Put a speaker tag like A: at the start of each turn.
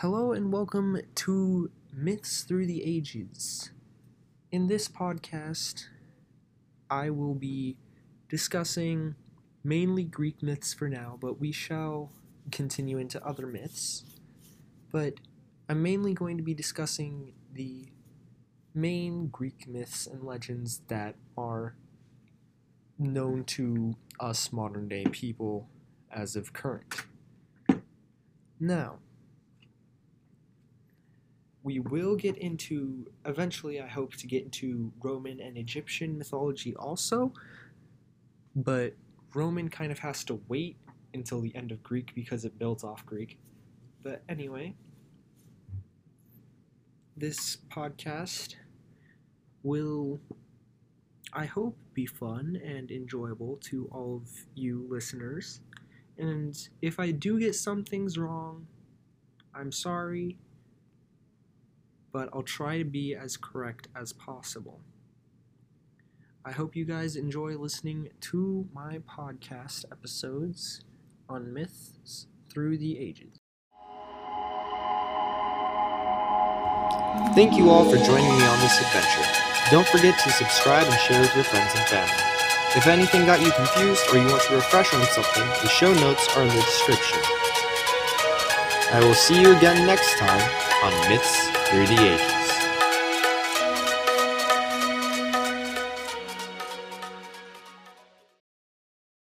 A: Hello and welcome to Myths Through the Ages. In this podcast, I will be discussing mainly Greek myths for now, but we shall continue into other myths. But I'm mainly going to be discussing the main Greek myths and legends that are known to us modern day people as of current. Now, we will get into eventually i hope to get into roman and egyptian mythology also. But roman kind of has to wait until the end of greek because it builds off greek. But anyway this podcast will i hope be fun and enjoyable to all of you listeners. And if i do get some things wrong i'm sorry but I'll try to be as correct as possible. I hope you guys enjoy listening to my podcast episodes on myths through the ages. Thank you all for joining me on this adventure. Don't forget to subscribe and share with your friends and family. If anything got you confused or you want to refresh on something, the show notes are in the description. I will see you again next time on Myths through the ages.